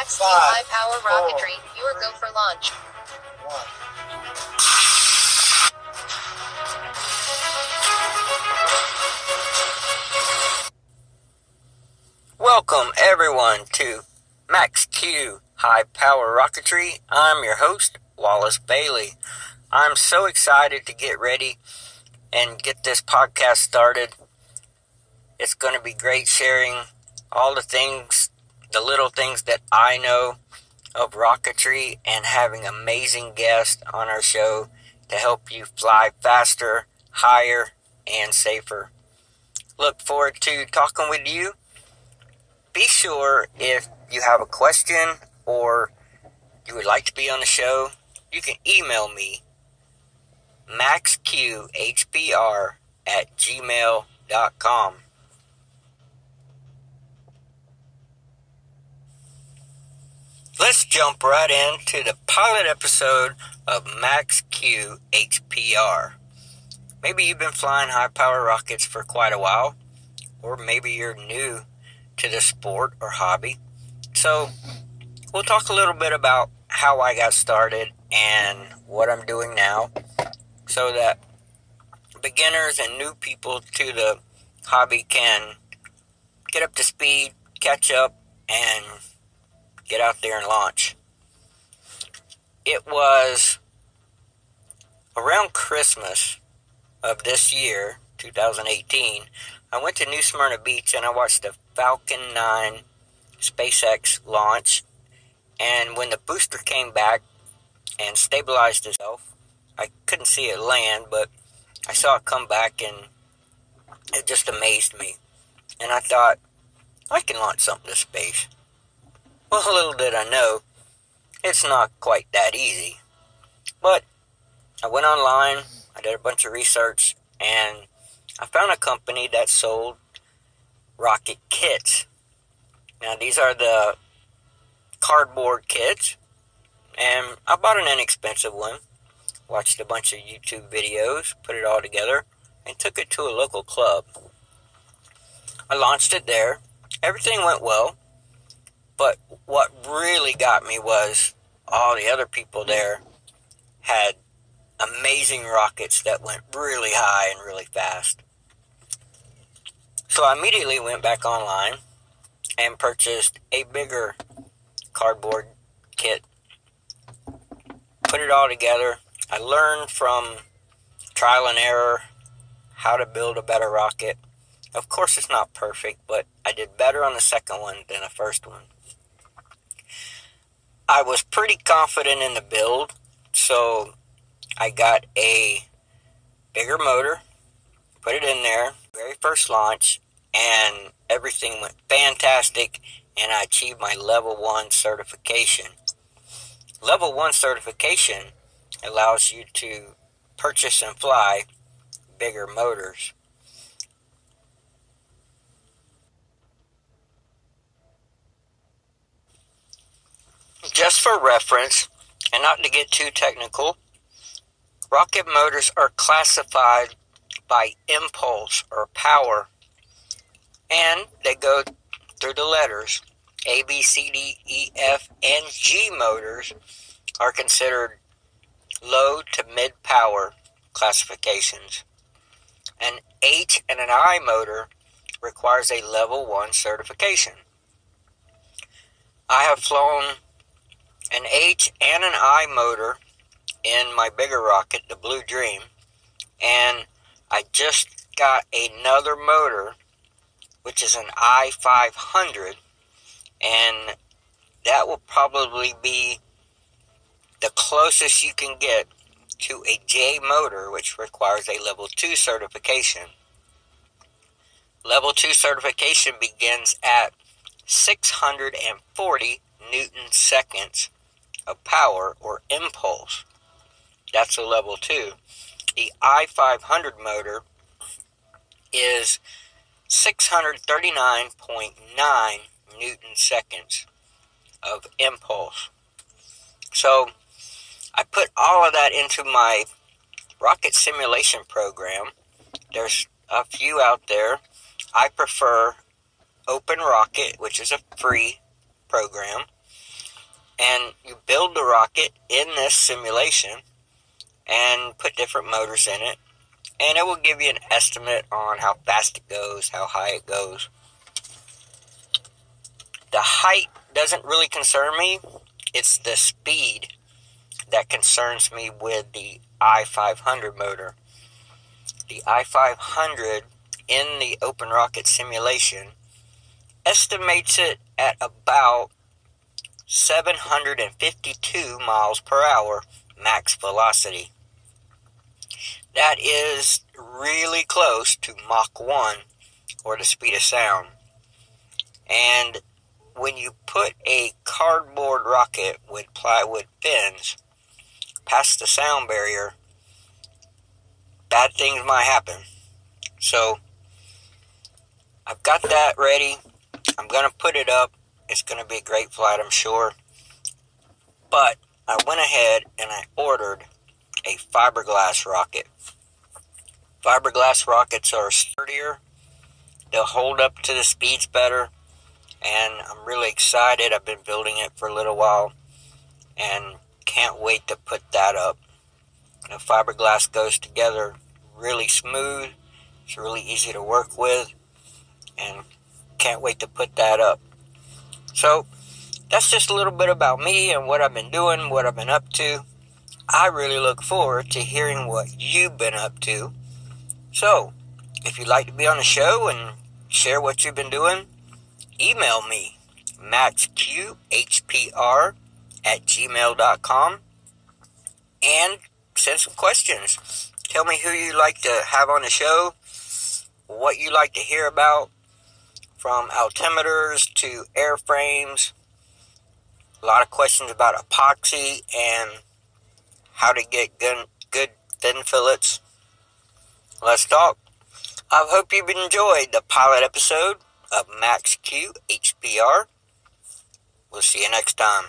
Max Q Five, High Power four, Rocketry, your go for launch. One. Welcome everyone to Max Q High Power Rocketry. I'm your host, Wallace Bailey. I'm so excited to get ready and get this podcast started. It's going to be great sharing all the things, the little things that I know of rocketry and having amazing guests on our show to help you fly faster, higher, and safer. Look forward to talking with you be sure if you have a question or you would like to be on the show, you can email me maxqhpr at gmail.com. Let's jump right into the pilot episode of Max Q HPR. Maybe you've been flying high power rockets for quite a while, or maybe you're new to the sport or hobby. So, we'll talk a little bit about how I got started and what I'm doing now so that beginners and new people to the hobby can get up to speed, catch up, and get out there and launch. It was around Christmas of this year, 2018, I went to New Smyrna Beach and I watched the Falcon 9 SpaceX launch. And when the booster came back and stabilized itself, I couldn't see it land, but I saw it come back and it just amazed me. And I thought, I can launch something to space. Well, little did I know, it's not quite that easy. But I went online, I did a bunch of research, and I found a company that sold rocket kits. Now, these are the cardboard kits, and I bought an inexpensive one. Watched a bunch of YouTube videos, put it all together, and took it to a local club. I launched it there. Everything went well, but what really got me was all the other people there had amazing rockets that went really high and really fast. So I immediately went back online and purchased a bigger cardboard kit. Put it all together. I learned from trial and error how to build a better rocket. Of course, it's not perfect, but I did better on the second one than the first one. I was pretty confident in the build, so I got a bigger motor, put it in there, very first launch, and everything went fantastic, and I achieved my level one certification. Level one certification allows you to purchase and fly bigger motors. Just for reference, and not to get too technical, rocket motors are classified by impulse or power, and they go through the letters. A, B, C, D, E, F, and G motors are considered low to mid power classifications. An H and an I motor requires a level 1 certification. I have flown an H and an I motor in my bigger rocket, the Blue Dream, and I just got another motor, which is an I 500, and that will probably be the closest you can get to a J motor, which requires a level 2 certification. Level 2 certification begins at 640 newton seconds of power or impulse. That's a level 2. The i500 motor is 639.9 newton seconds of impulse. So I put all of that into my rocket simulation program. There's a few out there. I prefer Open Rocket, which is a free program. And you build the rocket in this simulation and put different motors in it. And it will give you an estimate on how fast it goes, how high it goes. The height doesn't really concern me, it's the speed that concerns me with the i 500 motor. The i 500 in the open rocket simulation estimates it at about 752 miles per hour max velocity. That is really close to Mach 1 or the speed of sound. And when you put a cardboard rocket with plywood fins past the sound barrier, bad things might happen. So, I've got that ready. I'm going to put it up. It's going to be a great flight, I'm sure. But I went ahead and I ordered a fiberglass rocket. Fiberglass rockets are sturdier, they'll hold up to the speeds better, and I'm really excited. I've been building it for a little while and can't wait to put that up. The fiberglass goes together really smooth, it's really easy to work with, and can't wait to put that up. So, that's just a little bit about me and what I've been doing, what I've been up to. I really look forward to hearing what you've been up to. So, if you'd like to be on the show and share what you've been doing, email me, maxqhpr at gmail.com, and send some questions. Tell me who you'd like to have on the show, what you'd like to hear about, from altimeters to airframes. A lot of questions about epoxy and how to get good, good thin fillets. Let's talk. I hope you've enjoyed the pilot episode of Max Q HPR. We'll see you next time.